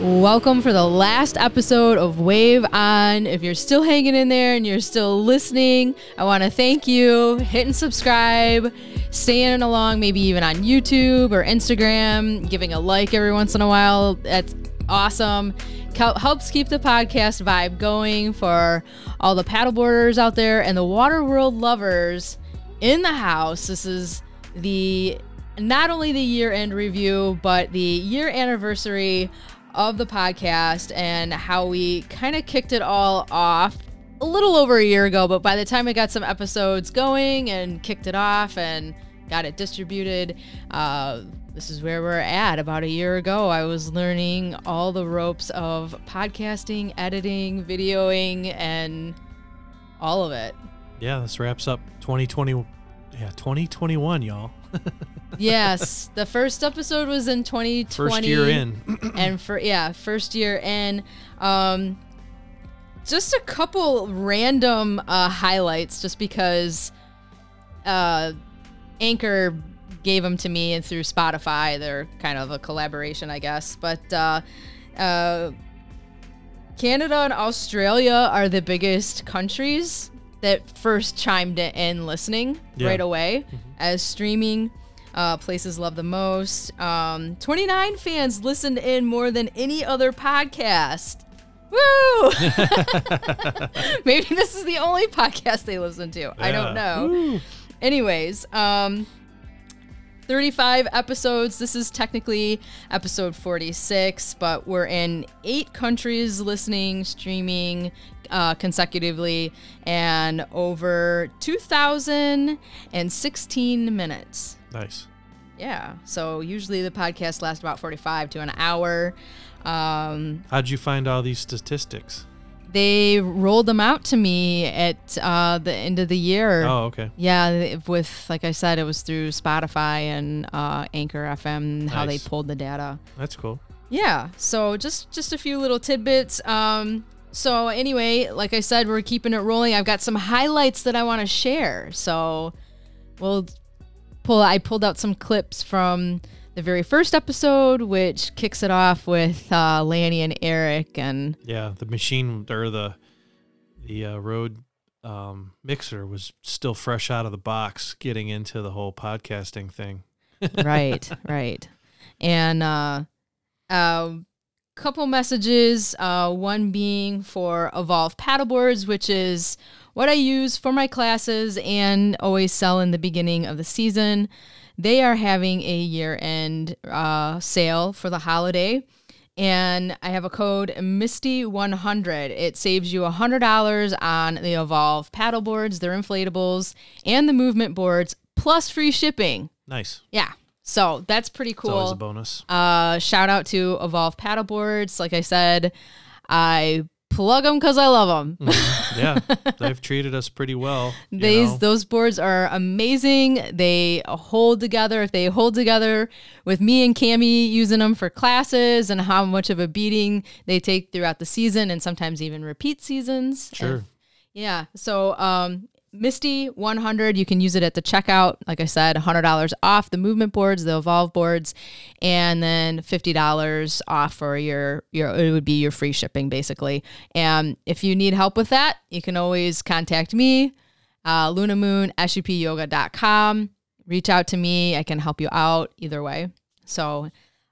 Welcome for the last episode of Wave On. If you're still hanging in there and you're still listening, I want to thank you. Hit and subscribe, staying along, maybe even on YouTube or Instagram, giving a like every once in a while. That's awesome. Helps keep the podcast vibe going for all the paddleboarders out there and the water world lovers in the house. This is the not only the year end review, but the year anniversary of the podcast and how we kind of kicked it all off a little over a year ago. But by the time we got some episodes going and kicked it off and got it distributed, uh, this is where we're at. About a year ago, I was learning all the ropes of podcasting, editing, videoing, and all of it. Yeah, this wraps up 2020. Yeah, 2021, y'all. Yes, the first episode was in 2020. First year in. and for yeah, first year in. Um, just a couple random uh, highlights, just because uh, Anchor gave them to me and through Spotify. They're kind of a collaboration, I guess. But uh, uh, Canada and Australia are the biggest countries that first chimed in listening Yeah. right away as streaming uh, places love the most. Um, 29 fans listened in more than any other podcast. Woo! Maybe this is the only podcast they listen to. I don't Yeah. know. Anyways, um, 35 episodes. This is technically episode 46, but we're in eight countries listening, streaming uh, consecutively, and over 2,016 minutes. Nice. Yeah. So usually the podcast lasts about 45 to an hour. Um, How'd you find all these statistics? They rolled them out to me at uh, the end of the year. Oh, okay. Yeah, with like I said, it was through Spotify and uh, Anchor FM how they pulled the data. That's cool. Yeah, so just just a few little tidbits. Um, so anyway, like I said, we're keeping it rolling. I've got some highlights that I want to share. So we'll pull. I pulled out some clips from the very first episode, which kicks it off with uh, Lanny and Eric, and Yeah, the machine or the the uh, Rode um, mixer was still fresh out of the box, getting into the whole podcasting thing. right, right. And uh, a couple messages. Uh, one being for Evolve paddleboards, which is what I use for my classes and always sell in the beginning of the season. They are having a year end uh, sale for the holiday. And I have a code Misty100. It saves you $100 on the Evolve paddle paddleboards, their inflatables, and the movement boards, plus free shipping. Nice. Yeah. So that's pretty cool. It's always a bonus. Uh, shout out to Evolve paddleboards. Like I said, I plug them because I love them. yeah, they've treated us pretty well. These know. those boards are amazing. They hold together. If they hold together with me and Cami using them for classes, and how much of a beating they take throughout the season, and sometimes even repeat seasons. Sure. If- yeah. So um, Misty 100, you can use it at the checkout. Like I said, $100 off the movement boards, the Evolve boards, and then $50 off for your, your, it would be your free shipping basically. And if you need help with that, you can always contact me, uh, lunamoon, supyoga.com. Reach out to me. I can help you out either way. So,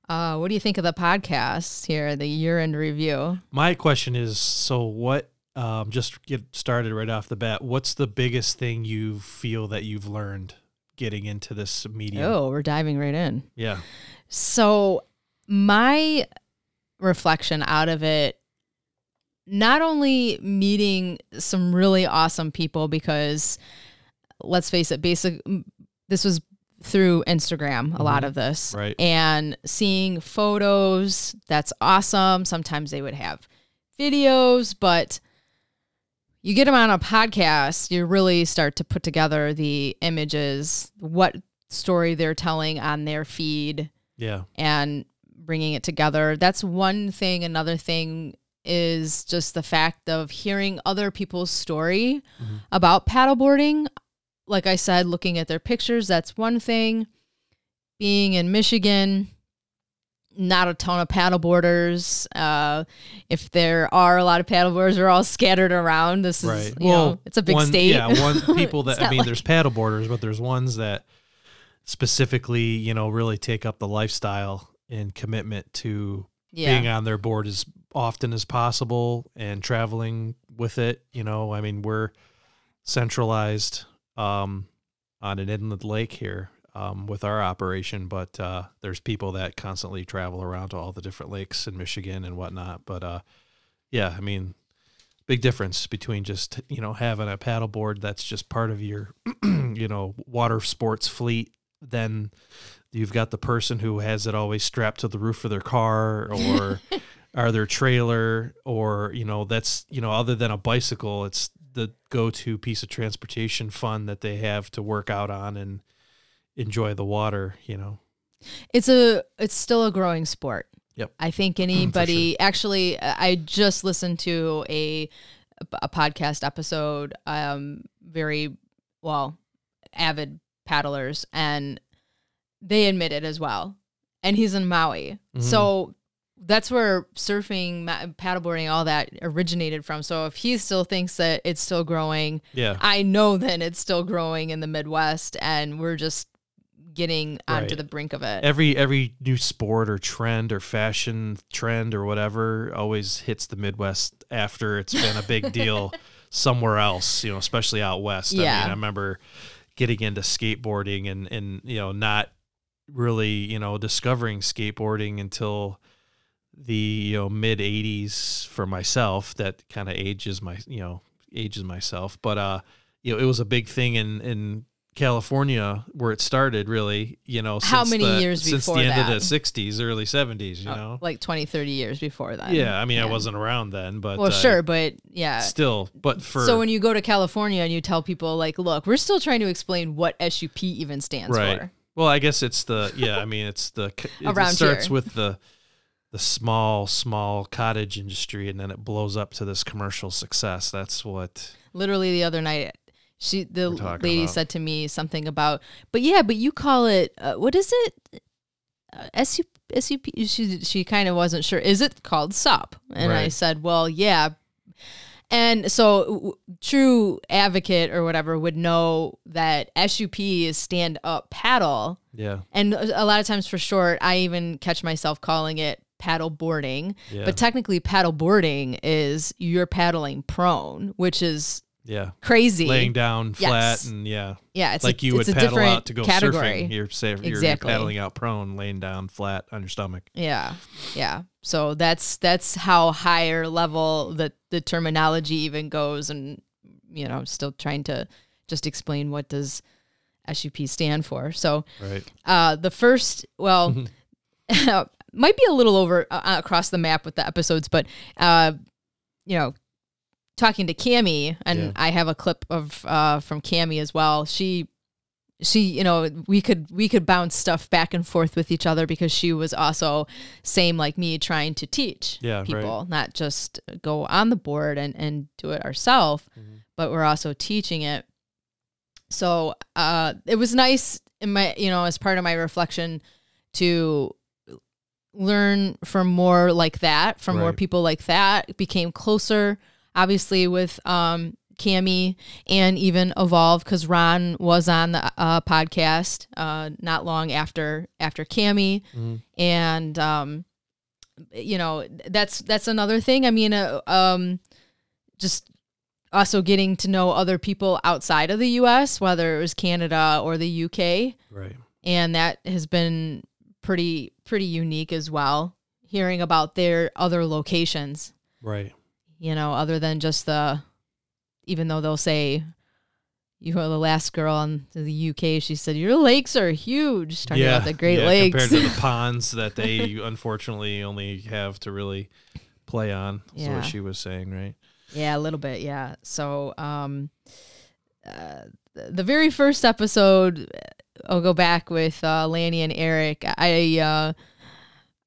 uh, what do you think of the podcast here, the year end review? My question is so what um, just get started right off the bat. What's the biggest thing you feel that you've learned getting into this medium? Oh, we're diving right in. Yeah. So, my reflection out of it, not only meeting some really awesome people, because let's face it, basic, this was through Instagram, a lot of this, Right. and seeing photos, that's awesome. Sometimes they would have videos, but you get them on a podcast, you really start to put together the images, what story they're telling on their feed, Yeah. and bringing it together. That's one thing. Another thing is just the fact of hearing other people's story Mhm. about paddleboarding. Like I said, looking at their pictures, that's one thing. Being in Michigan, not a ton of paddleboarders. Uh, if there are a lot of paddleboarders, they're all scattered around. This is, Right. you know, it's a big one, state. Yeah, one people that I mean, like- there's paddle boarders, but there's ones that specifically, you know, really take up the lifestyle and commitment to yeah. being on their board as often as possible and traveling with it. You know, I mean, we're centralized um, on an inland lake here um, with our operation, but uh, there's people that constantly travel around to all the different lakes in Michigan and whatnot. But uh, yeah, I mean, big difference between just you know having a paddleboard that's just part of your you know water sports fleet then you've got the person who has it always strapped to the roof of their car or or their trailer or you know that's you know other than a bicycle it's the go-to piece of transportation fun that they have to work out on and enjoy the water you know It's a it's still a growing sport. Yep. I think anybody actually I just listened to a a podcast episode um very well avid paddlers and they admit it as well. And he's in Maui. Mhm. So that's where surfing, paddleboarding, all that originated from. So if he still thinks that it's still growing, yeah I know then it's still growing in the Midwest, and we're just getting onto Right. the brink of it. every every new sport or trend or fashion trend or whatever always hits the Midwest after it's been a big deal somewhere else, you know, especially out west. I Yeah. mean, I remember getting into skateboarding and and you know, not really, you know, discovering skateboarding until the you know mid 80s for myself that kind of ages my you know ages myself but uh you know it was a big thing in in California where it started really you know How many the- years since before the end that? of the 60s early 70s you Uh, know like 20, 30 years before that. yeah I mean I wasn't around then but Well, uh, sure, but yeah. still but for so when you go to California and you tell people like, look, we're still trying to explain what SUP even stands right for. well I guess it's the yeah I mean it's the it Around starts here. with the the small small cottage industry and then it blows up to this commercial success that's what Literally the other night, she the lady about. said to me something about, but yeah, but you call it uh, what is it? Uh, SUP, SUP. She she kind of wasn't sure. Is it called SUP? And I said, well, yeah. And so, w- true advocate or whatever would know that SUP is stand up paddle. yeah And a a lot of times for short, I even catch myself calling it paddle boarding. yeah But technically, paddle boarding is you're paddling prone, which is yeah crazy. laying down flat Yes. and yeah yeah, it's like a, you would paddle out to go category. surfing. You're safe. Exactly. you're paddling out prone, laying down flat on your stomach. Yeah, yeah. So that's that's how higher level the the terminology even goes, and you know, still trying to just explain what does SUP stand for. So Right. uh, the first, well, might be a little over uh, across the map with the episodes, but uh, you know, talking to Cami, and Yeah. I have a clip of uh, from Cami as well. She, she, you know, we could we could bounce stuff back and forth with each other because she was also same like me, trying to teach Yeah, right. people, not just go on the board and and do it ourselves, Mhm. but we're also teaching it. So uh, it was nice in my, you know, as part of my reflection to learn from more like that, from more people like that. Became closer, obviously, with um, Cami and even Evolve because Ron was on the uh, podcast uh, not long after after Cami, Mhm. and um, you know that's that's another thing. I mean, uh, um, just also getting to know other people outside of the U.S., whether it was Canada or the UK, Right. and that has been pretty pretty unique as well. Hearing about their other locations, Right. You know, other than just the, even though they'll say. You were the last girl in the UK. She said your lakes are huge. Talking about the Great yeah, Lakes. compared to the ponds that they unfortunately only have to really play on. Is Yeah. what she was saying, right? Yeah, a little bit. Yeah. So, um, uh, the the very first episode, I'll go back with uh, Lanny and Eric. I uh,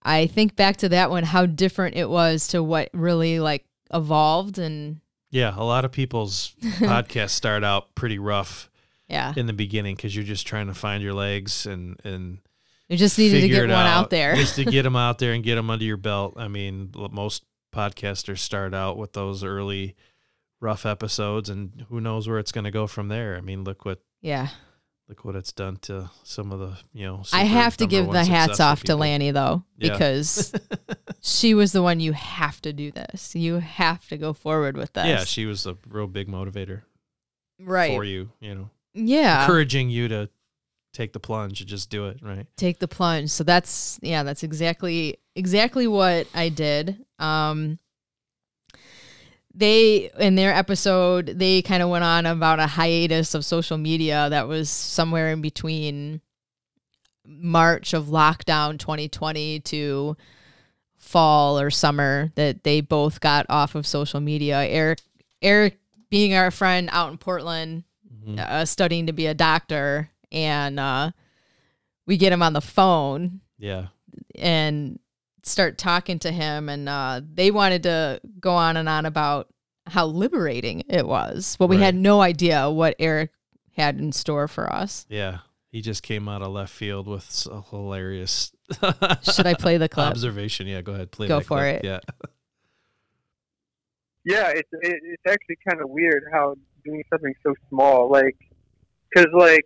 I think back to that one, how different it was to what really like evolved, and Yeah, a lot of people's podcasts start out pretty rough yeah, in the beginning because you're just trying to find your legs and and you just needed to get one out there. just to get them out there and get them under your belt. I mean, most podcasters start out with those early rough episodes, and who knows where it's going to go from there. I mean, look what yeah. Look what it's done to some of the you know. I have to give the hats off to people. Lanny though, Yeah. because she was the one you have to do this. You have to go forward with this. Yeah, she was a real big motivator right. for you. You know, Yeah. encouraging you to take the plunge and just do it. Right. take the plunge. So that's yeah, that's exactly exactly what I did. Um they in their episode they kind of went on about a hiatus of social media that was somewhere in between March of lockdown 2020 to fall or summer that they both got off of social media. Eric Eric being our friend out in Portland Mhm. uh, studying to be a doctor and uh, we get him on the phone Yeah. and start talking to him and uh, they wanted to go on and on about how liberating it was but we had no idea what eric had in store for us Yeah. He just came out of left field with s- a hilarious should i play the clip observation. Yeah, go ahead. Play Go for clip. it. Yeah. yeah, it's it, it's actually kind of weird how doing something so small, like, because like,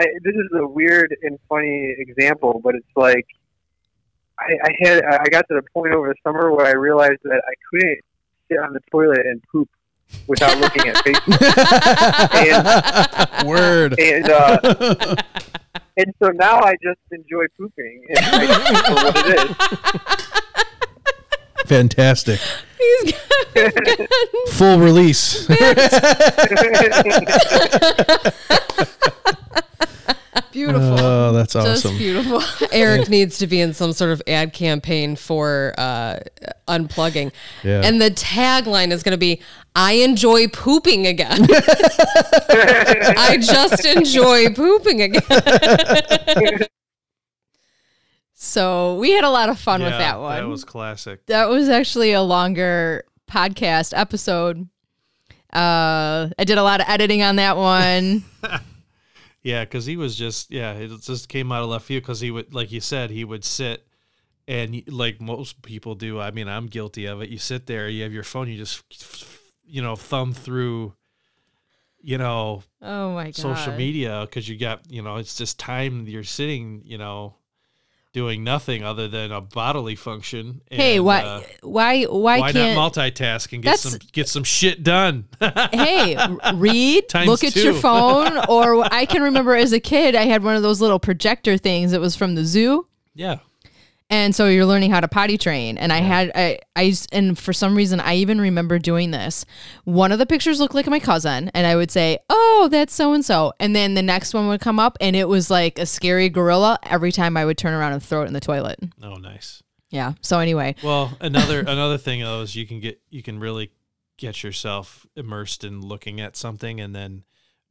I, this is a weird and funny example, but it's like, I, I had I got to the point over the summer where I realized that I couldn't sit on the toilet and poop without looking at Facebook, and, Word. and uh, and so now I just enjoy pooping and I see it for what it is. Fantastic. He's got, Full release. beautiful Oh, that's just awesome. beautiful Eric needs to be in some sort of ad campaign for uh, unplugging. Yeah. And the tagline is going to be I enjoy pooping again. I just enjoy pooping again. so we had a lot of fun with that one That was classic. that was actually a longer podcast episode. Uh, I did a lot of editing on that one. Yeah, because he was just yeah, it just came out of left field because he would like you said he would sit and like most people do. I mean, I'm guilty of it. You sit there, you have your phone, you just you know thumb through, you know, oh my god! social media because you got you know it's just time you're sitting you know doing nothing other than a bodily function. Hey, why, uh, why, why, why can't? not multitask and get some get some shit done? hey, read, look at your phone, or I can remember as a kid, I had one of those little projector things. It was from the zoo. yeah, And so you're learning how to potty train. And I had, I, I and for some reason, I even remember doing this. One of the pictures looked like my cousin, and I would say, Oh, that's so and so. And then the next one would come up, and it was like a scary gorilla every time I would turn around and throw it in the toilet. oh nice. Yeah. So anyway, Well, another another thing though is you can get you can really get yourself immersed in looking at something and then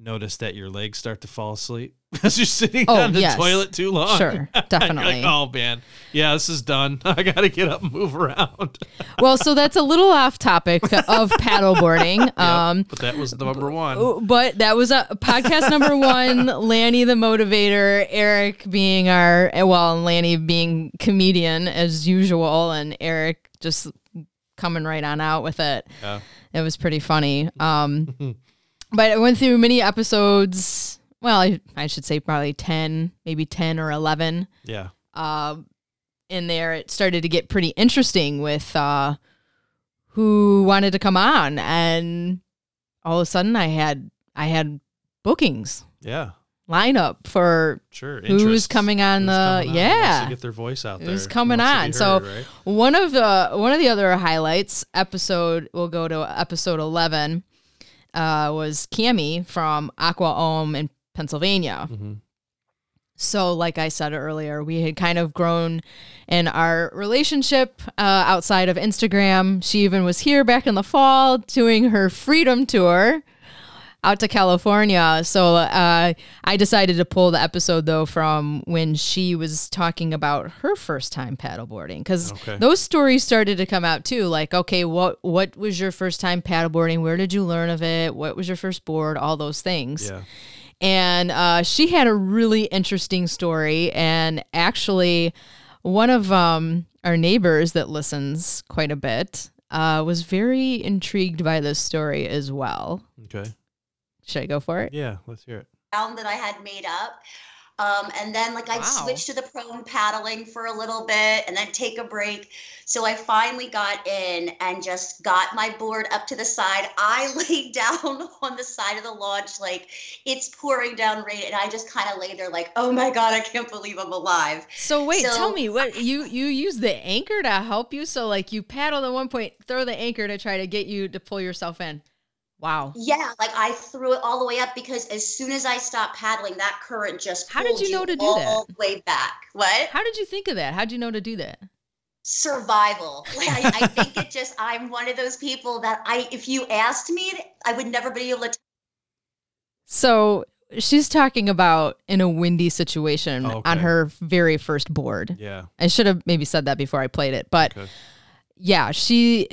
notice that your legs start to fall asleep as you're sitting Oh, on the yes. toilet too long. Sure, You're like, definitely. oh man, yeah, this is done. I got to get up and move around. well, so that's a little off topic of paddleboarding. Um, but that was the number one. Oh, But that was a podcast number one. Lanny the motivator, Eric being our well, and Lanny being comedian as usual, and Eric just coming right on out with it. Yeah. It was pretty funny. Um, but I went through many episodes. Well, I, I should say probably ten, maybe ten or eleven. Yeah. Uh, in there, it started to get pretty interesting with uh, who wanted to come on, and all of a sudden, I had I had bookings Yeah. lineup for Sure. Who's Interest. coming on Who's the- coming wants yeah. to get their voice out there. Who's Who coming wants to be on. So- right? one of the one of the other highlights episode. We'll go to episode eleven. Uh, was Cami from Aqua Om in Pennsylvania. Mhm. So, like I said earlier, we had kind of grown in our relationship uh, outside of Instagram. She even was here back in the fall doing her freedom tour out to California. So, uh, I decided to pull the episode though from when she was talking about her first time paddleboarding because Okay. those stories started to come out too. Like, okay, what what was your first time paddleboarding? Where did you learn of it? What was your first board? All those things Yeah. and uh, she had a really interesting story. And actually, one of um, our neighbors that listens quite a bit uh, was very intrigued by this story as well. Okay. Should I go for it? Yeah, let's hear it. sound that I had made up. Um, and then like I'd Wow. switch to the prone paddling for a little bit and then take a break. So I finally got in and just got my board up to the side. I laid down on the side of the launch like it's pouring down rain and I just kind of lay there like, oh my God, I can't believe I'm alive. So wait, So- tell me what you you use the anchor to help you. So like you paddle at one point, throw the anchor to try to get you to pull yourself in. Wow. Yeah, like I threw it all the way up because as soon as I stopped paddling, that current just How did pulled you know to do all that? the way back. What? How did you think of that? How did you know to do that? survival. Like I, I think it just I'm one of those people that I if you asked me, I would never be able to So she's talking about in a windy situation oh, Okay. on her very first board. Yeah. I should have maybe said that before I played it, but Okay. yeah, she.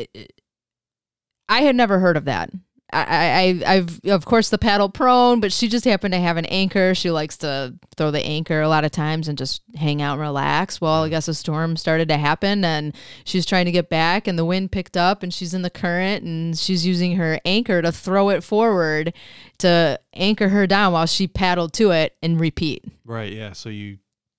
I had never heard of that. I, I, I've of course the paddle prone, but she just happened to have an anchor. She likes to throw the anchor a lot of times and just hang out and relax. Well, I mm. guess a storm started to happen, and she's trying to get back, and the wind picked up, and she's in the current, and she's using her anchor to throw it forward to anchor her down while she paddled to it and repeat. Right. Yeah. So you,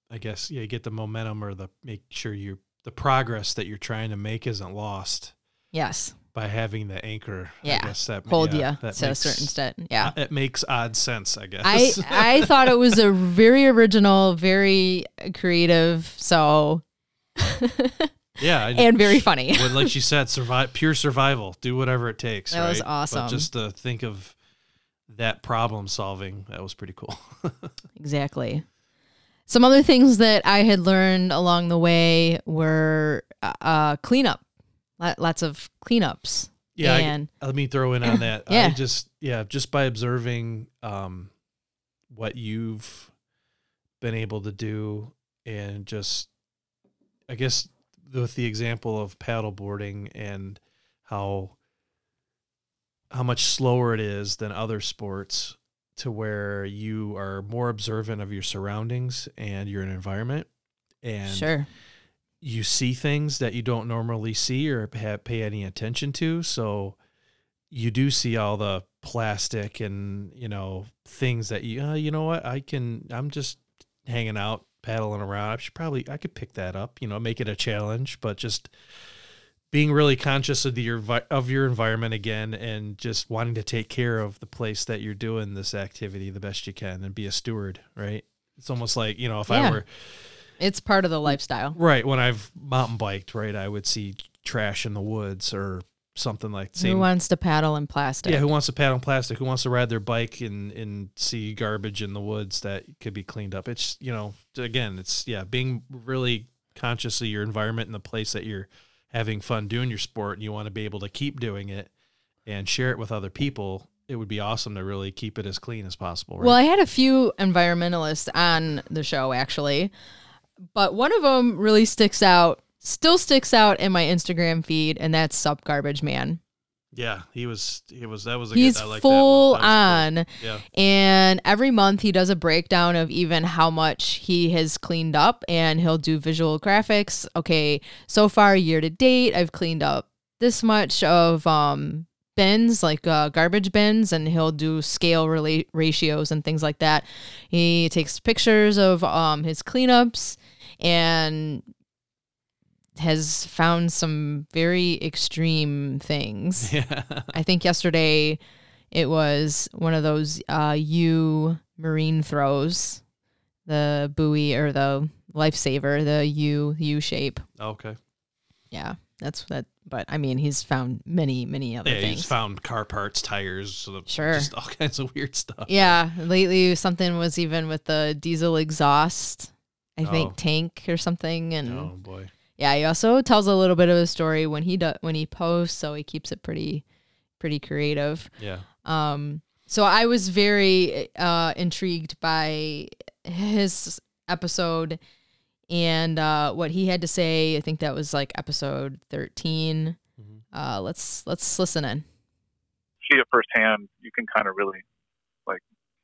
I guess, yeah, you get the momentum or the make sure you the progress that you're trying to make isn't lost Yes, by having the anchor. Yeah. I guess that hold yeah, you to a certain extent. Yeah. It makes odd sense, I guess. I I thought it was a very original, very creative, so yeah, I- and very funny. Well, like she said, survive pure survival. Do whatever it takes. That was awesome. But just to think of that problem solving, that was pretty cool. Exactly. Some other things that I had learned along the way were uh, cleanup, Lot- lots of cleanups. yeah. I- let me throw in on that. Yeah. I just yeah, just by observing um what you've been able to do and just I guess with the example of paddleboarding and how how much slower it is than other sports to where you are more observant of your surroundings and your environment and sure, you see things that you don't normally see or pa- pay any attention to. So you do see all the plastic and you know things that you uh, you know what I can I'm just hanging out paddling around. I should probably I could pick that up. You know, make it a challenge, but just being really conscious of the your of your environment again and just wanting to take care of the place that you're doing this activity the best you can and be a steward right it's almost like you know if Yeah. i were it's part of the lifestyle. Right. When I've mountain biked, right, I would see trash in the woods or something like Who wants to paddle in plastic? yeah, who wants to paddle in plastic? Who wants to ride their bike and and see garbage in the woods that could be cleaned up? It's you know, again, it's yeah, being really conscious of your environment and the place that you're having fun doing your sport, and you want to be able to keep doing it and share it with other people. It would be awesome to really keep it as clean as possible. Right? Well, I had a few environmentalists on the show actually, but one of them really sticks out, still sticks out in my Instagram feed, and that's Sup Garbage Man. yeah, he was. He was. That was a He's good. I like full that on. cool. Yeah. And every month he does a breakdown of even how much he has cleaned up and he'll do visual graphics. Okay, so far year to date, I've cleaned up this much of um bins like uh, garbage bins and he'll do scale rela- ratios and things like that. He takes pictures of um his cleanups and has found some very extreme things. Yeah. I think yesterday it was one of those uh, U marine throws, the buoy or the lifesaver, the U U shape. okay. Yeah, that's that. But I mean, he's found many, many other Yeah, things. he's found car parts, tires, Sure. just all kinds of weird stuff. yeah, lately something was even with the diesel exhaust. I think Oh. tank or something, and Oh boy. yeah, he also tells a little bit of a story when he do, when he posts, so he keeps it pretty, pretty creative. Yeah. Um, so I was very uh, intrigued by his episode and uh, what he had to say. I think that was like episode 13. Mhm. Uh, let's let's listen in. see it firsthand, you can kind of really like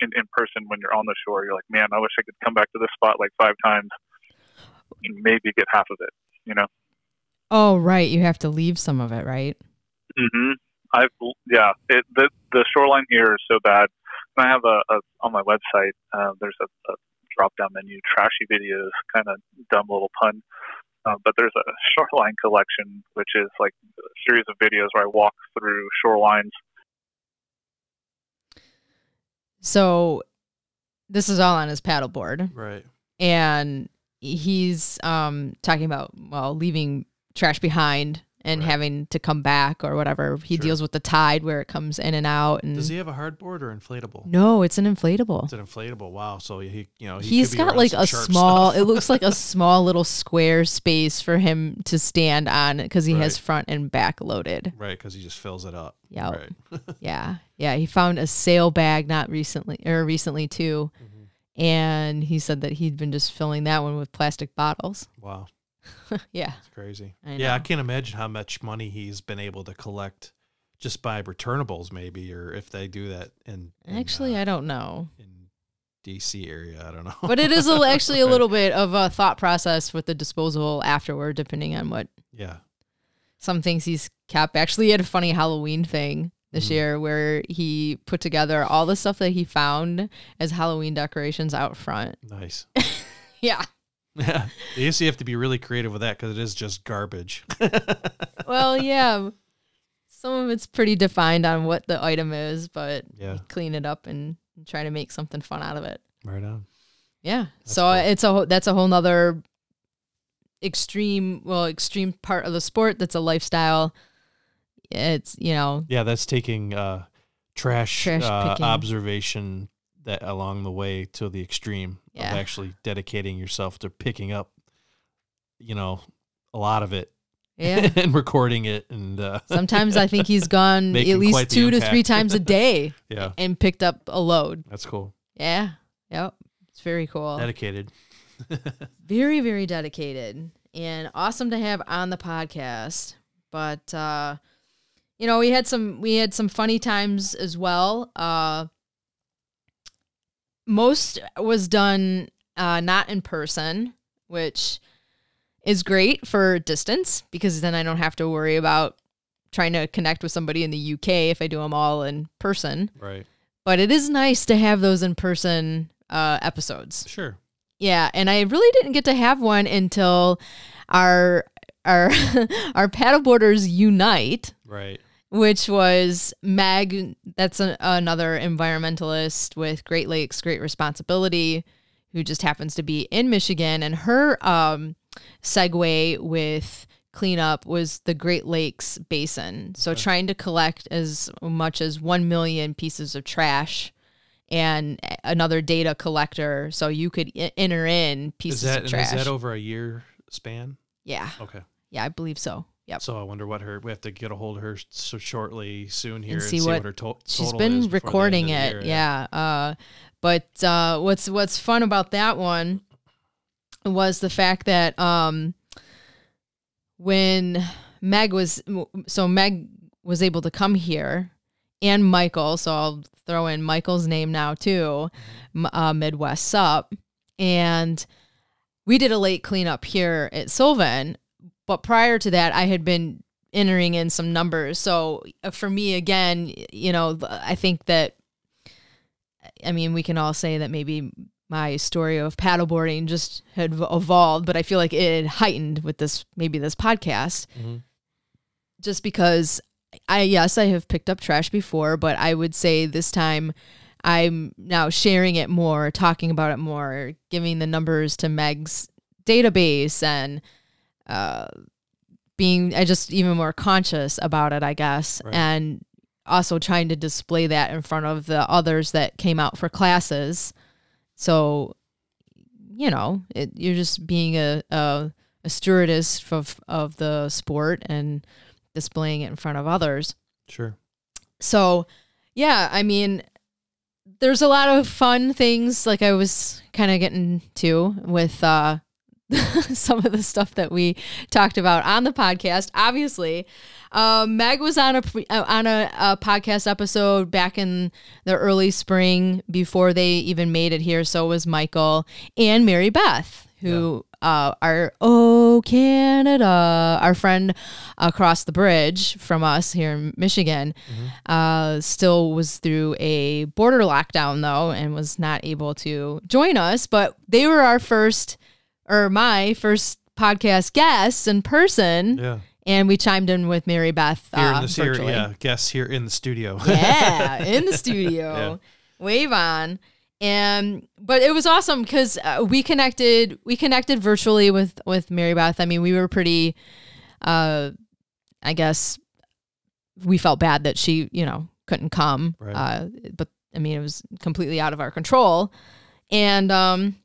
in, in person when you're on the shore. You're like, man, I wish I could come back to this spot like five times and maybe get half of it. You know. Oh, right. You have to leave some of it, right? Mm-hmm. I've yeah. It, the the shoreline here is so bad. And I have a, a on my website. Uh, there's a, a drop down menu, trashy videos, kind of dumb little pun. Uh, but there's a shoreline collection, which is like a series of videos where I walk through shorelines. So this is all on his paddleboard. Right. and he's um talking about well leaving trash behind and Right. having to come back or whatever. He Sure. deals with the tide where it comes in and out and Does he have a hardboard or inflatable? No, it's an inflatable. It's an inflatable. Wow. So he, you know, he He's could got like a small it looks like a small little square space for him to stand on because he has front and back loaded. right because he just fills it up. Yeah. Right. Yeah. Yeah. He found a sail bag not recently or recently too. Mm-hmm. And he said that he'd been just filling that one with plastic bottles. Wow. yeah. It's crazy. I Yeah, I can't imagine how much money he's been able to collect just by returnables, maybe, or if they do that in, in, Actually, uh, I don't know. in DC area. I don't know. But it is a, actually a little bit of a thought process with the disposal afterward, depending on what yeah. some things he's kept. Actually, he had a funny Halloween thing this Mhm. year where he put together all the stuff that he found as Halloween decorations out front. Nice. Yeah. Yeah. You have to be really creative with that because it is just garbage. Well, yeah. Some of it's pretty defined on what the item is, but Yeah. clean it up and try to make something fun out of it. right on. Yeah. That's so cool. it's a that's a whole nother extreme, well, extreme part of the sport. That's a lifestyle. It's you know Yeah, that's taking uh, trash, Trash uh, observation that along the way to the extreme Yeah. of actually dedicating yourself to picking up, you know, a lot of it yeah. and recording it and uh, Sometimes I think he's gone at least two to three times a day yeah, and picked up a load. that's cool. Yeah. Yep. It's very cool. Dedicated. very, very dedicated and awesome to have on the podcast. But uh you know, we had some we had some funny times as well. Uh most was done uh not in person, which is great for distance because then I don't have to worry about trying to connect with somebody in the UK if I do them all in person. Right. But it is nice to have those in person uh episodes. Sure. Yeah, and I really didn't get to have one until our our our paddleboarders unite, Right. Which was Meg. That's an, another environmentalist with Great Lakes Great Responsibility, who just happens to be in Michigan, and her um, segue with cleanup was the Great Lakes Basin. So trying to collect as much as one million pieces of trash. And another data collector, so you could enter in Is pieces that of trash. is that over a year span? Yeah. Okay. Yeah, I believe so. Yep. So I wonder what her. We have to get a hold of her so shortly soon here And and, see see, what- what, her to- She's total been is before the end recording it. yeah. Uh but uh what's what's fun about that one was the fact that um when Meg was so Meg was able to come here and Michael, so I'll throw in Michael's name now too, uh, Midwest Sup, and we did a late cleanup here at Sylvan, but prior to that, I had been entering in some numbers. So uh, for me, again, you know, I think that, I mean, we can all say that maybe my story of paddleboarding just had evolved, but I feel like it heightened with this, maybe this podcast, Mhm. just because I, yes, I have picked up trash before, but I would say this time I'm now sharing it more, talking about it more, giving the numbers to Meg's database and, uh, being I just even more conscious about it, I guess, Right. and also trying to display that in front of the others that came out for classes. So, you know, it, you're just being a, a a stewardess of of the sport and displaying it in front of others. Sure. So, yeah, I mean, there's a lot of fun things like I was kind of getting to with uh some of the stuff that we talked about on the podcast. Obviously, um, Meg was on a uh, on a, a podcast episode back in the early spring before they even made it here. So was Michael and Mary Beth, who uh, are oh Canada, our friend across the bridge from us here in Michigan, uh, still was through a border lockdown though and was not able to join us. But they were our first or my first podcast guests in person, Yeah. and we chimed in with Mary Beth Here uh, in virtually. yeah, guests here in the studio. yeah, in the studio. Wave on. And but it was awesome because uh, we connected we connected virtually with with Mary Beth. I mean, we were pretty uh I guess we felt bad that she, you know, couldn't come. Right. Uh but I mean, it was completely out of our control. And um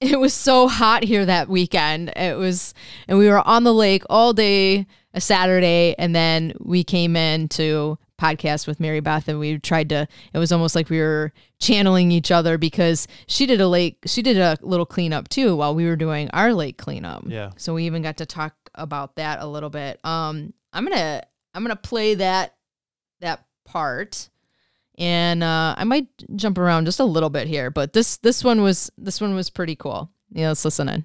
it was so hot here that weekend. It was and we were on the lake all day a Saturday and then we came in to podcast with Mary Beth and we tried to it was almost like we were channeling each other because she did a lake she did a little cleanup too while we were doing our lake cleanup. Yeah. So we even got to talk about that a little bit. Um I'm going to I'm going to play that that part and uh I might jump around just a little bit here, but this this one was this one was pretty cool. Yeah, let's listen in.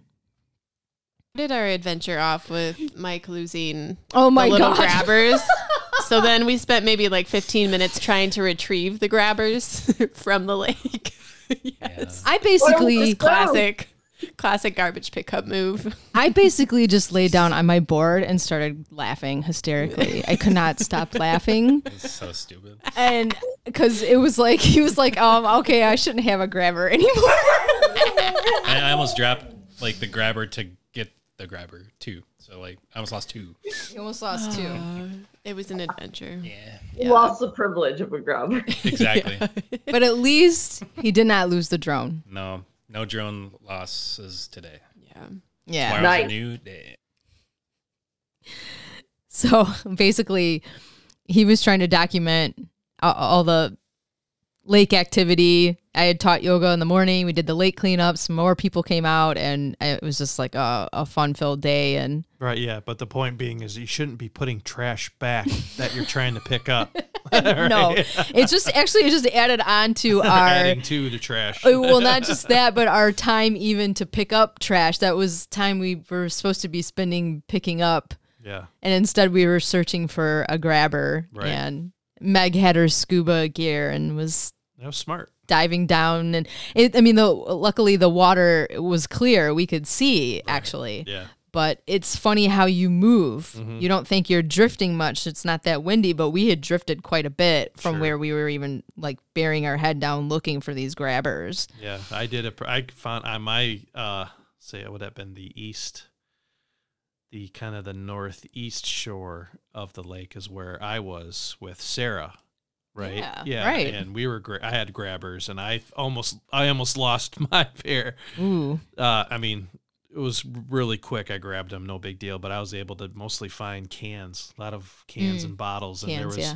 Did our adventure off with Mike losing Oh my the little god. grabbers. so then we spent maybe like 15 minutes trying to retrieve the grabbers from the lake. yes. I basically Classic. Classic garbage pickup move. I basically just laid down on my board and started laughing hysterically. I could not stop laughing. It's so stupid. And because it was like, he was like, um, okay, I shouldn't have a grabber anymore. I, I almost dropped like the grabber to get the grabber too. So like I almost lost two. He almost lost two. Uh, it was an adventure. Yeah. Lost the privilege of a grabber. Exactly. But at least he did not lose the drone. No, no drone losses today. Yeah. Yeah. Tomorrow's Nice. a new day. So basically, he was trying to document all, all the lake activity. I had taught yoga in the morning. We did the lake cleanups. More people came out, and it was just like a, a fun filled day. And Right, yeah. But the point being is you shouldn't be putting trash back that you're trying to pick up. no, it's just actually it just added on to our Adding to the trash. Uh, well, not just that, but our time even to pick up trash. That was time we were supposed to be spending picking up, Yeah. and instead we were searching for a grabber. Right. And Meg had her scuba gear and was That was smart. diving down, and it. I mean, the luckily the water was clear; we could see actually. Yeah. But it's funny how you move. Mhm. You don't think you're drifting much. It's not that windy, but we had drifted quite a bit from Sure. where we were even like bearing our head down looking for these grabbers. Yeah. I did a. I found on my, uh, say, it would have been the east, the kind of the northeast shore of the lake is where I was with Sarah. Right. Yeah, right. And we were, gra- I had grabbers and I almost, I almost lost my pair. Ooh. Uh, I mean, it was really quick. I grabbed them, no big deal. But I was able to mostly find cans, a lot of cans Mm. and bottles, and there was yeah.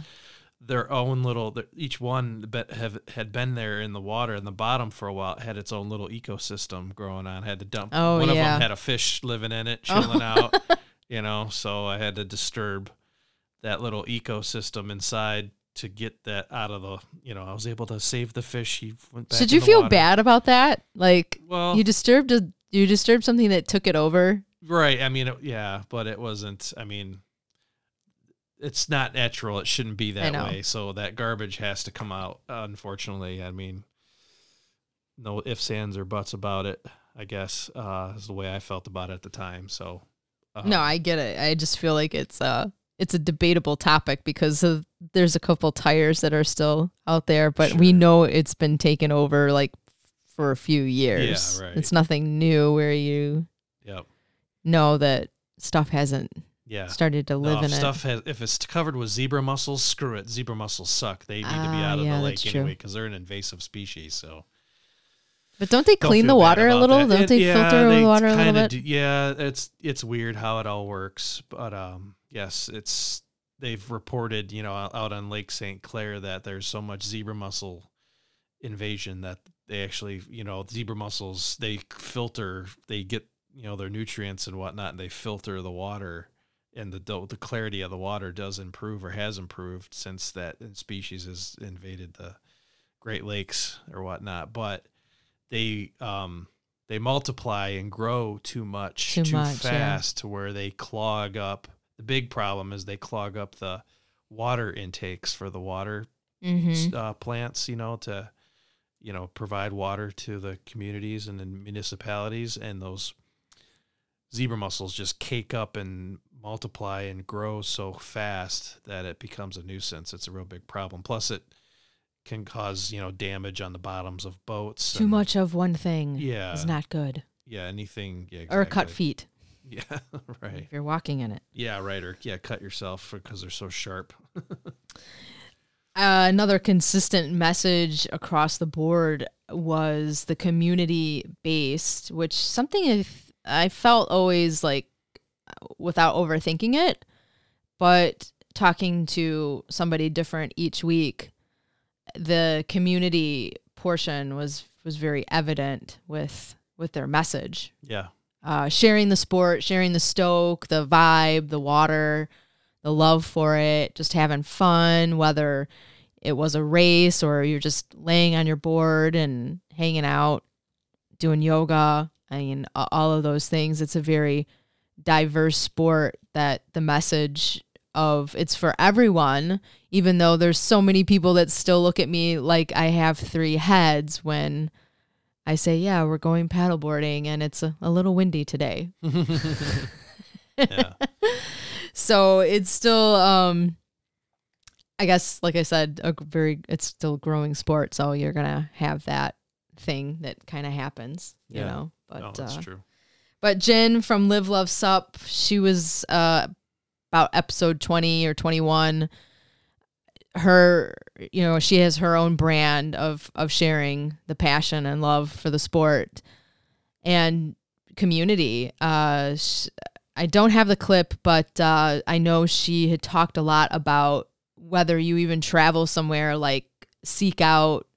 their own little. Each one have had been there in the water in the bottom for a while. It had its own little ecosystem growing on. Had to dump. Oh, one of them had a fish living in it, Oh. chilling out. You know, so I had to disturb that little ecosystem inside to get that out of the. You know, I was able to save the fish. He went back. Should you feel water. bad about that? Like Well, you disturbed a you disturbed something that took it over. Right. I mean, it, yeah, but it wasn't. I mean, it's not natural. It shouldn't be that way. So that garbage has to come out. Unfortunately, I mean, no ifs, ands, or buts about it. I guess uh, is the way I felt about it at the time. So um, no, I get it. I just feel like it's uh it's a debatable topic because of, there's a couple tires that are still out there, but we know it's been taken over like for a few years. Yeah, right. It's nothing new where you Yep. know that stuff hasn't Yeah. started to No, live if in stuff has if it's covered with zebra mussels, screw it. Zebra mussels suck. They need to be Ah, out of yeah, the lake anyway because they're an invasive species. So. But don't they Don't clean the water a little? that. Don't It- they yeah, filter they the water a little bit? do- yeah, it's it's weird how it all works, but um, yes, it's they've reported you know out on Lake St. Clair that there's so much zebra mussel invasion that they actually you know zebra mussels they filter they get you know their nutrients and whatnot, and they filter the water, and the the clarity of the water does improve or has improved since that species has invaded the Great Lakes or whatnot. But they um they multiply and grow too much Too too, much, yeah. fast to where they clog up. The big problem is they clog up the water intakes for the water Mm-hmm. uh, plants, you know, to you know provide water to the communities and the municipalities, and those zebra mussels just cake up and multiply and grow so fast that it becomes a nuisance. It's a real big problem. Plus, it can cause you know damage on the bottoms of boats. Too and- much of one thing Yeah. is not good. Yeah, anything. Yeah, Or cut feet Yeah, right. if you're walking in it. Yeah, right. Or yeah, cut yourself because they're so sharp. Uh, another consistent message across the board was the community based, which something I, I felt always like without overthinking it, but talking to somebody different each week, the community portion was was very evident with with their message yeah. Uh, sharing the sport, sharing the stoke, the vibe, the water, the love for it, just having fun, whether it was a race or you're just laying on your board and hanging out, doing yoga. I mean, all of those things. It's a very diverse sport that the message of it's for everyone, even though there's so many people that still look at me like I have three heads when I say, yeah, we're going paddleboarding and it's a, a little windy today. yeah. So it's still, um, I guess, like I said, a very, it's still growing sport. So you're going to have that thing that kind of happens, you Yeah. know, but, no, that's uh, true. but Jen from Live Love Sup, she was uh, about episode 20 or 21. Her, you know, she has her own brand of of sharing the passion and love for the sport and community. Uh, I don't have the clip, but uh, I know she had talked a lot about whether you even travel somewhere, like seek out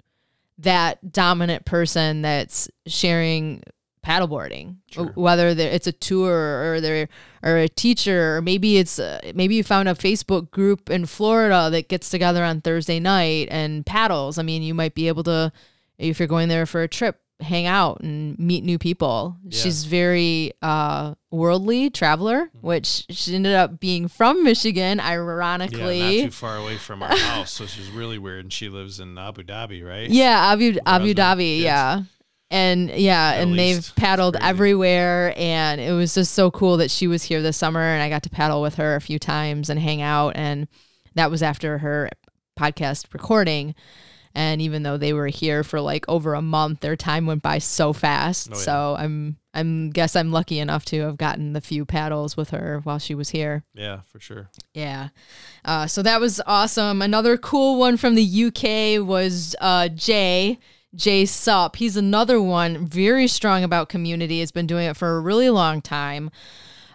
that dominant person that's sharing paddleboarding Sure. Whether it's a tour or they're or a teacher or maybe it's uh, maybe you found a facebook group in florida that gets together on thursday night and paddles i mean you might be able to if you're going there for a trip hang out and meet new people Yeah. she's very uh worldly traveler which she ended up being from michigan ironically. Yeah, not too far away from our house, so she's really weird. And she lives in Abu Dhabi, right? Yeah, Abu Abu Dhabi, kids. yeah. And yeah, Middle and they've paddled everywhere and it was just so cool that she was here this summer and I got to paddle with her a few times and hang out and that was after her podcast recording. And even though they were here for like over a month, their time went by so fast. Oh, yeah. So I'm I'm guess I'm lucky enough to have gotten the few paddles with her while she was here. Yeah, for sure. Yeah. Uh, so that was awesome. Another cool one from the UK was uh, Jay. Jay Sup. He's another one very strong about community. Has been doing it for a really long time.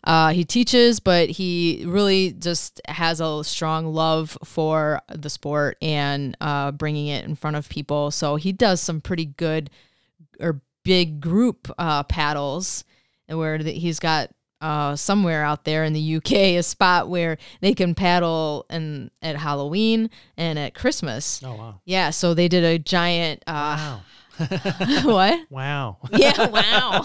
Uh, he teaches, but he really just has a strong love for the sport and uh, bringing it in front of people. So he does some pretty good or big group uh, paddles, where he's got uh, somewhere out there in the UK a spot where they can paddle and at Halloween and at Christmas. Oh wow. Yeah, so they did a giant. Uh, Wow. what? wow. Yeah, wow.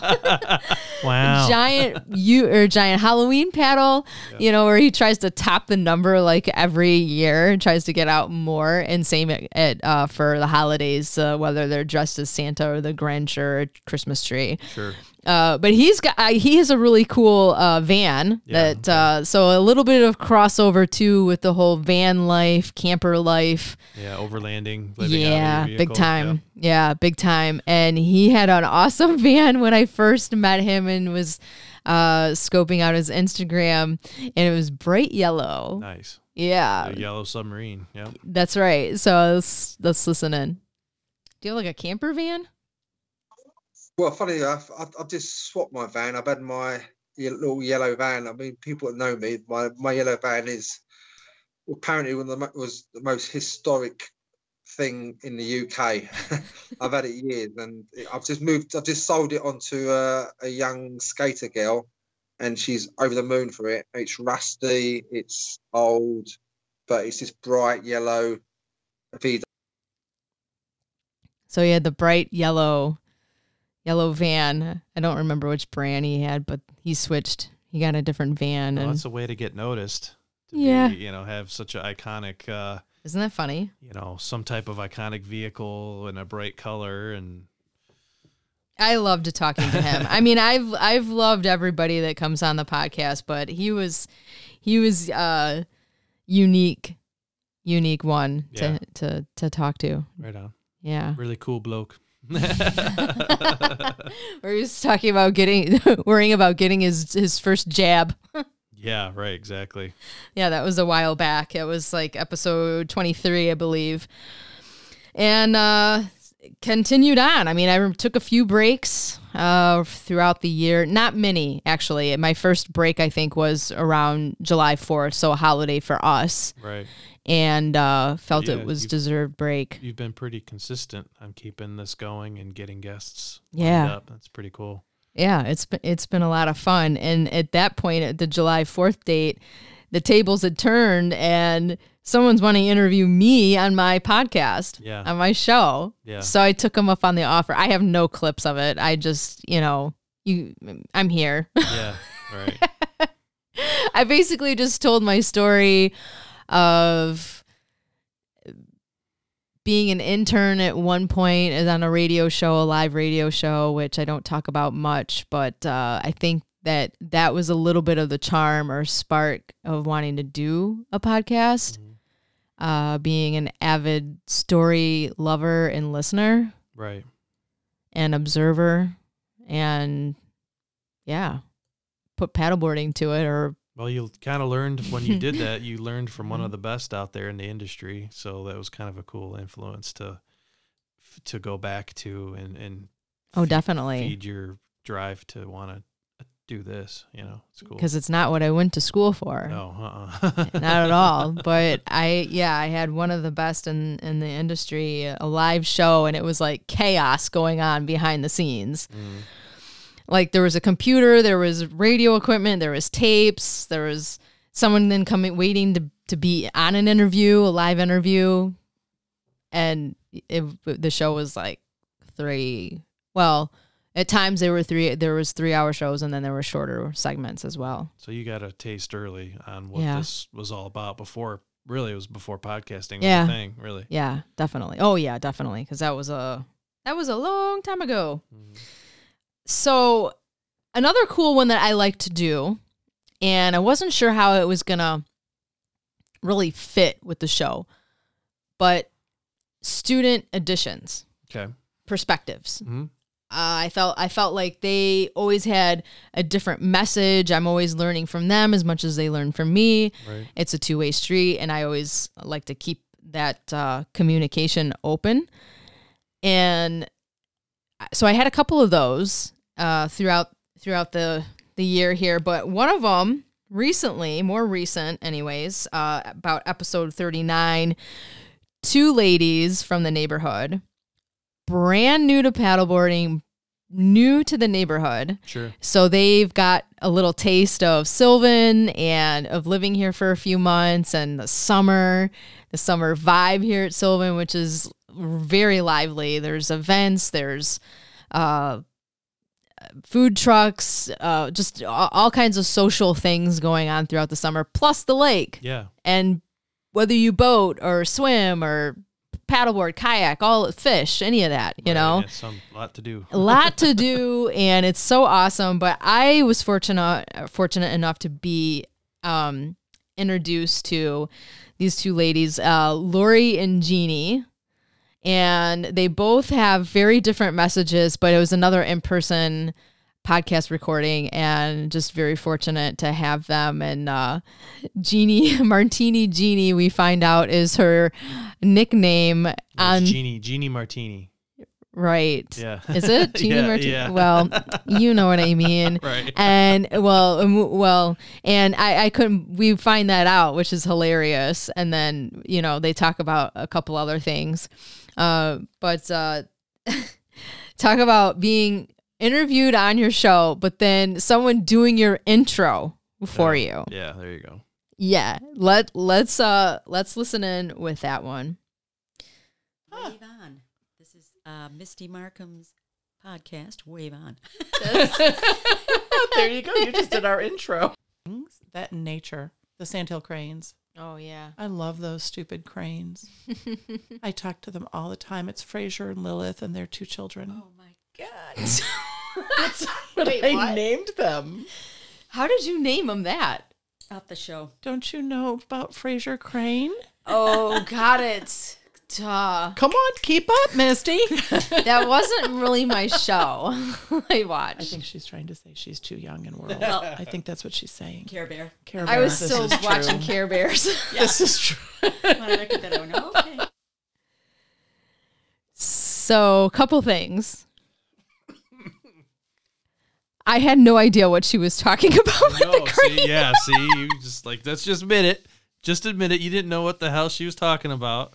wow. giant you or giant Halloween paddle, you know, where he tries to top the number like every year and tries to get out more. And same at, at uh, for the holidays, uh, whether they're dressed as Santa or the Grinch or Christmas tree. Sure. Uh, but he's got uh, he has a really cool uh, van Yeah, that uh, so a little bit of crossover too with the whole van life, camper life. Yeah, overlanding. Living out Yeah, big time. Yeah. big time. And he had an awesome van when I first met him and was uh, scoping out his Instagram, and it was bright yellow. Nice. Yeah, The yellow submarine. Yep. that's right. So let's let's listen in. Do you have like a camper van? Well, funny enough, I've, just swapped my van. I've had my little yellow van. I mean, people that know me, my, my yellow van is apparently one of the was the most historic thing in the UK. I've had it years, and I've just moved. I've just sold it onto a, a young skater girl, and she's over the moon for it. It's rusty, it's old, but it's this bright yellow. So had the bright yellow, yellow van. I don't remember which brand he had, but he switched. He got a different van, Well, and that's a way to get noticed. To Yeah. Be, you know, have such an iconic, uh, isn't that funny? you know, some type of iconic vehicle in a bright color, and I loved talking to him. I mean, I've I've loved everybody that comes on the podcast, but he was he was uh unique, unique one Yeah. to to to talk to. right on. Yeah. Really cool bloke. Where he was talking about getting worrying about getting his his first jab. yeah, right, exactly. Yeah, that was a while back. It was like episode 23, I believe. And uh continued on. I mean, I took a few breaks uh throughout the year. Not many, actually. My first break I think was around July 4th, so a holiday for us. Right. And uh felt Yeah, it was deserved break. You've been pretty consistent on keeping this going and getting guests. Yeah. up. That's pretty cool. Yeah, it's been it's been a lot of fun. And at that point, at the July fourth date, the tables had turned, and someone's wanting to interview me on my podcast, Yeah. on my show. Yeah. So I took them up on the offer. I have no clips of it. I just, you know, you, I'm here. Yeah, right. I basically just told my story of being an intern at one point is on a radio show, a live radio show, which I don't talk about much, but uh, I think that that was a little bit of the charm or spark of wanting to do a podcast. Uh, being an avid story lover and listener Right. and observer, and yeah, put paddleboarding to it or Well, you kind of learned when you did that. You learned from one of the best out there in the industry, so that was kind of a cool influence to to go back to and and Oh, definitely. feed your drive to want to do this. You know, it's cool. because it's not what I went to school for. no, uh-uh. not at all. But I, yeah, I had one of the best in in the industry, a live show, and it was like chaos going on behind the scenes. Mm. Like there was a computer, there was radio equipment, there was tapes, there was someone then coming waiting to to be on an interview, a live interview, and it, the show was like three. Well, at times there were three. There was three hour shows, and then there were shorter segments as well. So you got a taste early on what Yeah. this was all about before. Really, it was before podcasting was Yeah. a thing. Really. Yeah, definitely. Oh yeah, definitely. Because that was a that was a long time ago. Mm-hmm. So another cool one that I like to do, and I wasn't sure how it was gonna really fit with the show, but student editions, Okay. perspectives. Mhm. Uh, I felt I felt like they always had a different message. I'm always learning from them as much as they learn from me. Right. It's a two way street, and I always like to keep that uh, communication open. And so I had a couple of those uh, throughout throughout the the year here, but one of them recently, more recent, anyways, uh, about episode thirty nine. Two ladies from the neighborhood, brand new to paddleboarding, new to the neighborhood. Sure. So they've got a little taste of Sylvan and of living here for a few months and the summer, the summer vibe here at Sylvan, which is very lively. There's events, there's uh, food trucks, uh, just all, kinds of social things going on throughout the summer, plus the lake. Yeah. And whether you boat or swim or paddleboard, kayak, all fish, any of that, you know Yeah, some lot to do. a lot to do and it's so awesome but i was fortunate fortunate enough to be um introduced to these two ladies uh lori and jeannie and they both have very different messages but it was another in-person podcast recording and just very fortunate to have them and uh jeannie martini jeannie we find out is her nickname It's on Jeannie Jeannie Martini. Right. Yeah. Is it Jeannie Yeah, Martinez? yeah. Well, you know what I mean. Right. And well, um, well, and I, I couldn't. We find that out, which is hilarious. And then you know they talk about a couple other things, uh, but uh, talk about being interviewed on your show, but then someone doing your intro for you. Yeah, there you go. Yeah. Let let's uh let's listen in with that one. Wave on. This is uh, Misty Markham's podcast. Wave on. there you go. You just did our intro. That nature, the sandhill cranes. Oh yeah. I love those stupid cranes. I talk to them all the time. It's Frasier and Lilith and their two children. Oh my God. That's what Wait, I what? named them. How did you name them that? Off the show. Don't you know about Frasier Crane? Oh, got it. Duh. Come on, keep up, Misty. That wasn't really my show. I watched. I think she's trying to say she's too young and world. Well- I think that's what she's saying. Care Bear. Care Bear. I was still watching true. Care Bears. This is true. When I look at that, I went, okay. So, a couple things. I had no idea what she was talking about with No, the crane. see, yeah, see, you just like let's just admit it. Just admit it. You didn't know what the hell she was talking about.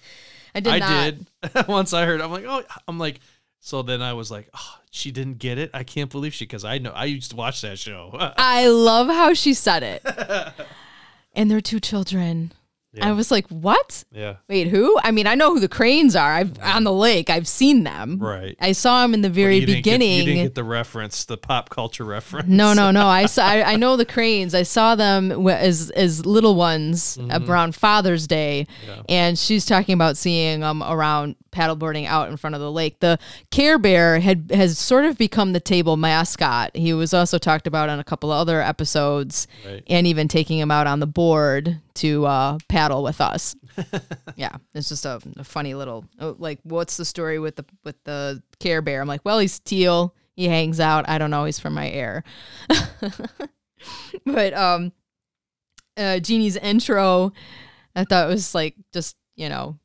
I did I not. did. Once I heard, I'm like, oh, I'm like, so then I was like, oh, she didn't get it. I can't believe she, because I know I used to watch that show. I love how she said it. and their two children. I was like, what? yeah, Wait, who? I mean, I know who the cranes are. I've on the lake. I've seen them. right. I saw them in the very You didn't get- beginning. you didn't get the reference, the pop culture reference. No, no, no. I saw. I, I know the cranes. I saw them as as little ones Mhm. around Father's Day, Yeah. and she's talking about seeing them around paddleboarding out in front of the lake. The Care Bear had has sort of become the table mascot. He was also talked about on a couple of other episodes, Right. and even taking him out on the board to uh, paddle with us. yeah, it's just a, a funny little oh, like. What's the story with the with the Care Bear? I'm like, well, he's teal. He hangs out. I don't know. He's from my air. but um, uh, Jeannie's intro, I thought it was like just you know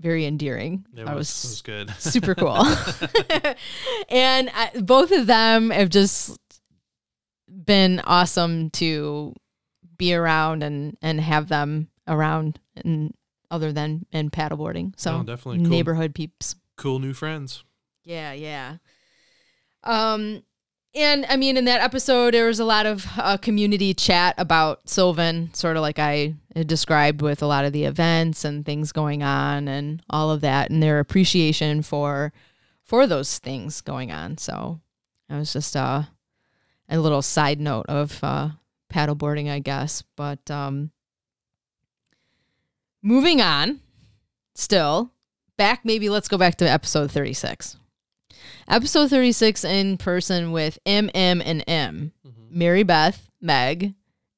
very endearing. It I was, was good. super cool. and I, both of them have just been awesome to be around and and have them around and other than in paddleboarding. So No, definitely cool. neighborhood peeps. cool new friends. Yeah, yeah. Um, and I mean, in that episode, there was a lot of uh, community chat about Sylvan, sort of like I described with a lot of the events and things going on and all of that, and their appreciation for for those things going on. So it was just uh, a little side note of uh, paddleboarding, I guess. But um, moving on, still back. Maybe let's go back to episode thirty six. Episode 36 in person with M, M, and M. Mm-hmm. Mary Beth, Meg,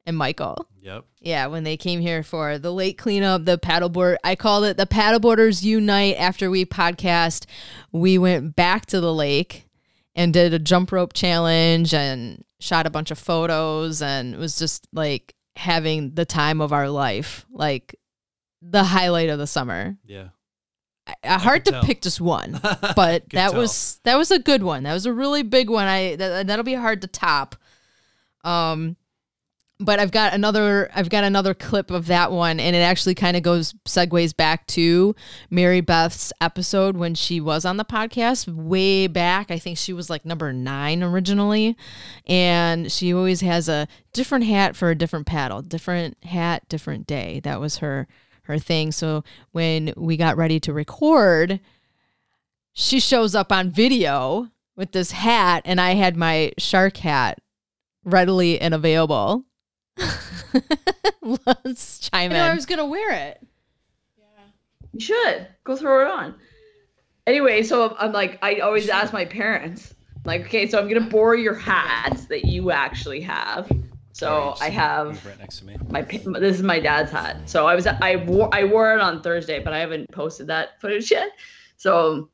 and Michael. Yep. Yeah, when they came here for the late cleanup, the paddleboard, I called it the Paddleboarders Unite. After we podcast, we went back to the lake and did a jump rope challenge and shot a bunch of photos and it was just like having the time of our life, like the highlight of the summer. Yeah. Hard to tell. pick just one, but that tell. was that was a good one. That was a really big one. I that, that'll be hard to top. Um, but I've got another I've got another clip of that one, and it actually kind of goes segues back to Mary Beth's episode when she was on the podcast way back. I think she was like number nine originally, and she always has a different hat for a different paddle, different hat, different day. That was her her thing. So when we got ready to record, she shows up on video with this hat, and I had my shark hat readily and available. Let's chime I know, I was gonna wear it. Yeah, you should go throw it on. Anyway, so I'm like, I always ask my parents, like, okay, so I'm gonna borrow your hats that you actually have. So I have right next to me. my this is my dad's hat. So I was I wore I wore it on Thursday, but I haven't posted that footage yet. So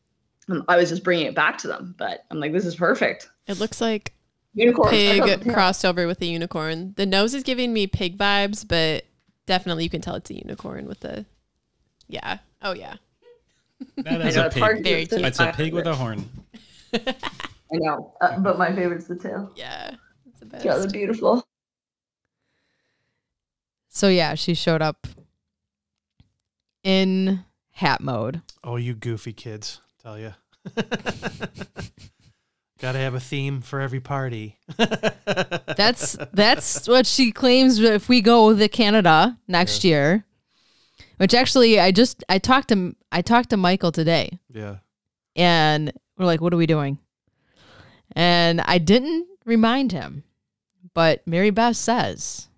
um, I was just bringing it back to them. But I'm like, this is perfect. It looks like Unicorn. pig crossed over with a unicorn. The nose is giving me pig vibes, but definitely you can tell it's a unicorn with the. Yeah. Oh yeah. That is know, a it's hard pig. to- to It's a pig with a horn. I know, uh, but my favorite's the tail. Yeah, it's the best. Yeah, they're beautiful. So yeah, she showed up in hat mode. Oh, you goofy kids! Tell you. Got to have a theme for every party. That's that's what she claims if we go to Canada next year. Which actually I just I talked to I talked to Michael today yeah. and we're like what are we doing? And I didn't remind him. But Mary Beth says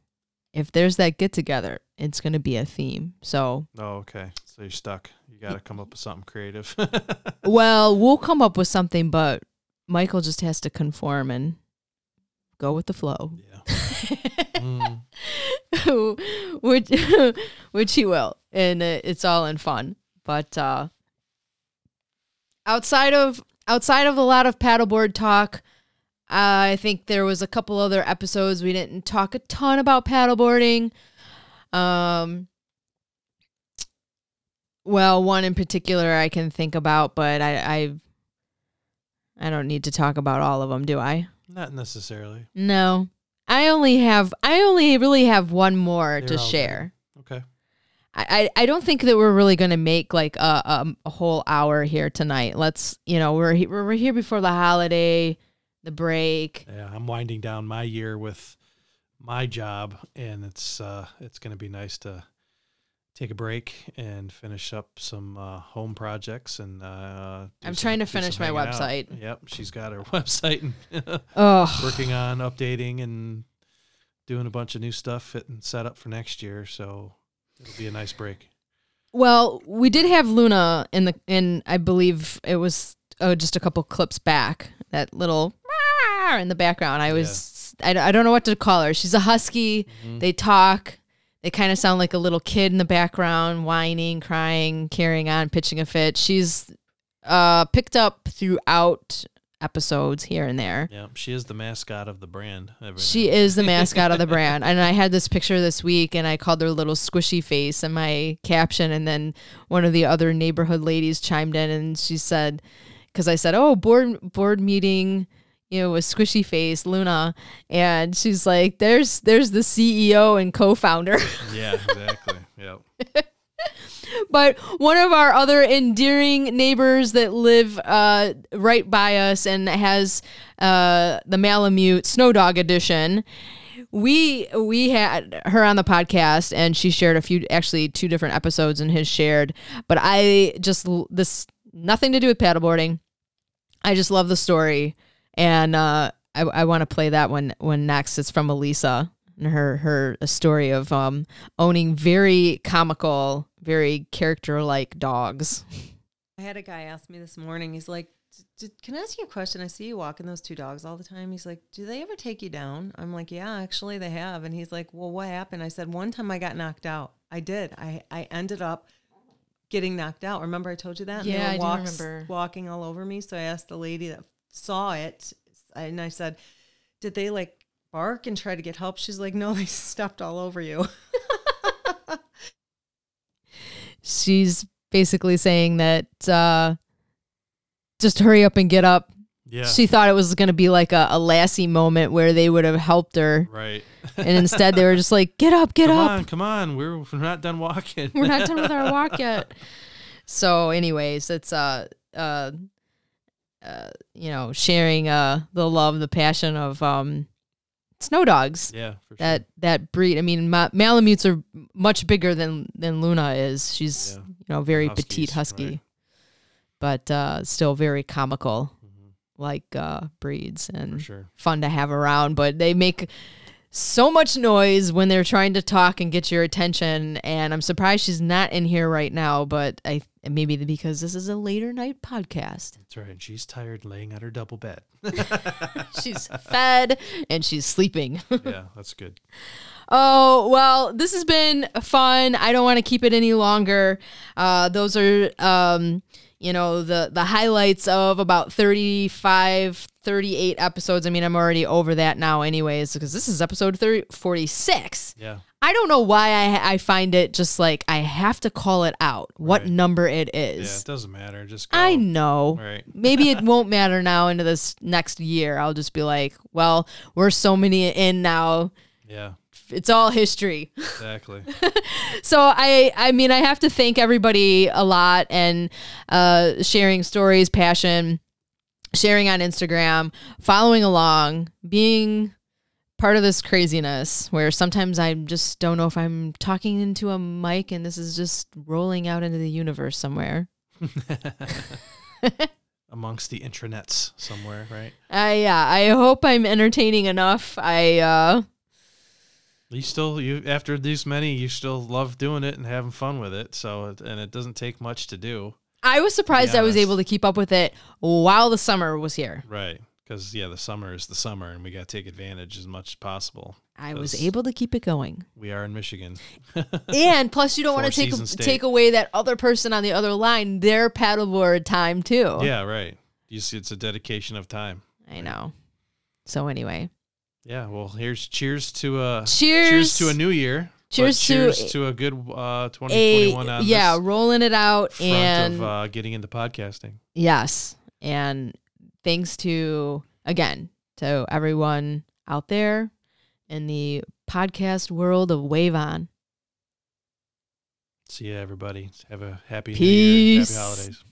if there's that get together, it's going to be a theme. So, Oh, okay. So you're stuck. You got to come up with something creative. well, we'll come up with something, but Michael just has to conform and go with the flow. Yeah. Mm. which which he will and it's all in fun but uh outside of outside of a lot of paddleboard talk i think there was a couple other episodes we didn't talk a ton about paddleboarding um well one in particular i can think about but i i i don't need to talk about all of them do i Not necessarily. no. I only have I only really have one more They're to all good. share. Okay. I, I I don't think that we're really going to make like a, a a whole hour here tonight. Let's, you know, we're we're we're here before the holiday, the break. Yeah, I'm winding down my year with my job, and it's uh, it's going to be nice to take a break and finish up some uh, home projects. And uh, I'm some- trying to finish my hanging out. website. Yep, she's got her website and Ugh. working on updating and doing a bunch of new stuff and set up for next year. So it'll be a nice break. Well, we did have Luna in the in I believe it was oh just a couple clips back. That little in the background. I was I, I don't know what to call her. She's a husky. Mhm. They talk. They kind of sound like a little kid in the background, whining, crying, carrying on, pitching a fit. She's uh picked up throughout episodes here and there. Yeah, she is the mascot of the brand. She is the mascot of the brand. And I had this picture this week and I called her little squishy face in my caption. And then one of the other neighborhood ladies chimed in and she said, because I said, oh, board, board meeting, you know, with squishy face, Luna. And she's like, there's, there's the CEO and co-founder. Yeah, exactly. yep. but one of our other endearing neighbors that live uh, right by us and has uh, the Malamute Snow Dog Edition. We we had her on the podcast and she shared a few actually two different episodes and his shared but I just this nothing to do with paddleboarding I just love the story and uh, I, I want to play that one one next it's from Elisa and her her a story of um owning very comical very character like dogs I had a guy ask me this morning. He's like, "D- d- "Can I ask you a question? I see you walking those two dogs all the time." He's like, "Do they ever take you down?" I'm like, "Yeah, actually, they have." And he's like, "Well, what happened?" I said, "One time I got knocked out. I did. I I ended up getting knocked out. Remember I told you that? And they Yeah, were I do remember. Walking all over me. So I asked the lady that saw it, and I said, "Did they like bark and try to get help?" She's like, "No, they stepped all over you." she's basically saying that uh just hurry up and get up Yeah. she thought it was going to be like a, a lassie moment where they would have helped her Right. and instead they were just like get up get come up on, come on. We're, we're not done walking. we're not done with our walk yet. So, anyways, it's uh uh uh you know sharing uh the love, the passion of um snow dogs. Yeah, for that that breed. I mean, Ma- Malamutes are much bigger than than Luna is. She's Yeah. you know very Huskies, petite husky, right. but uh still very comical. Like uh, breeds and sure. fun to have around, but they make so much noise when they're trying to talk and get your attention. And I'm surprised she's not in here right now, but I maybe because this is a later night podcast. That's right. And she's tired laying on her double bed. she's fed and she's sleeping. yeah, that's good. Oh, well, this has been fun. I don't want to keep it any longer. Uh, those are, um, you know, the the highlights of about 35 38 episodes. I mean, I'm already over that now anyways because this is episode 30, 46. Yeah. I don't know why I I find it just like I have to call it out what number it is Yeah, it doesn't matter. Just go. I know. Right. Maybe it won't matter now into this next year. I'll just be like, well, we're so many in now. Yeah. It's all history. Exactly. so I I mean I have to thank everybody a lot and uh sharing stories, passion, sharing on Instagram, following along, being part of this craziness where sometimes I just don't know if I'm talking into a mic and this is just rolling out into the universe somewhere. Amongst the intranets somewhere, right? I yeah, I hope I'm entertaining enough. I uh You still you after these many, you still love doing it and having fun with it. So and it doesn't take much to do. I was surprised I was able to keep up with it while the summer was here. Right. Because yeah, the summer is the summer, and we got to take advantage as much as possible. I was able to keep it going. We are in Michigan. and plus you don't want to take state. take away that other person on the other line their paddleboard time too. Yeah, right. You see, it's a dedication of time. I know. So anyway, Yeah. Well, here's cheers to a Cheers. to a new year. but Cheers to cheers to a good uh, a 2021 on yeah, rolling it out front and of uh, getting into podcasting. yes, and thanks to again to everyone out there in the podcast world of Wave On. See ya, everybody. Have a happy New Year. Peace. Happy holidays.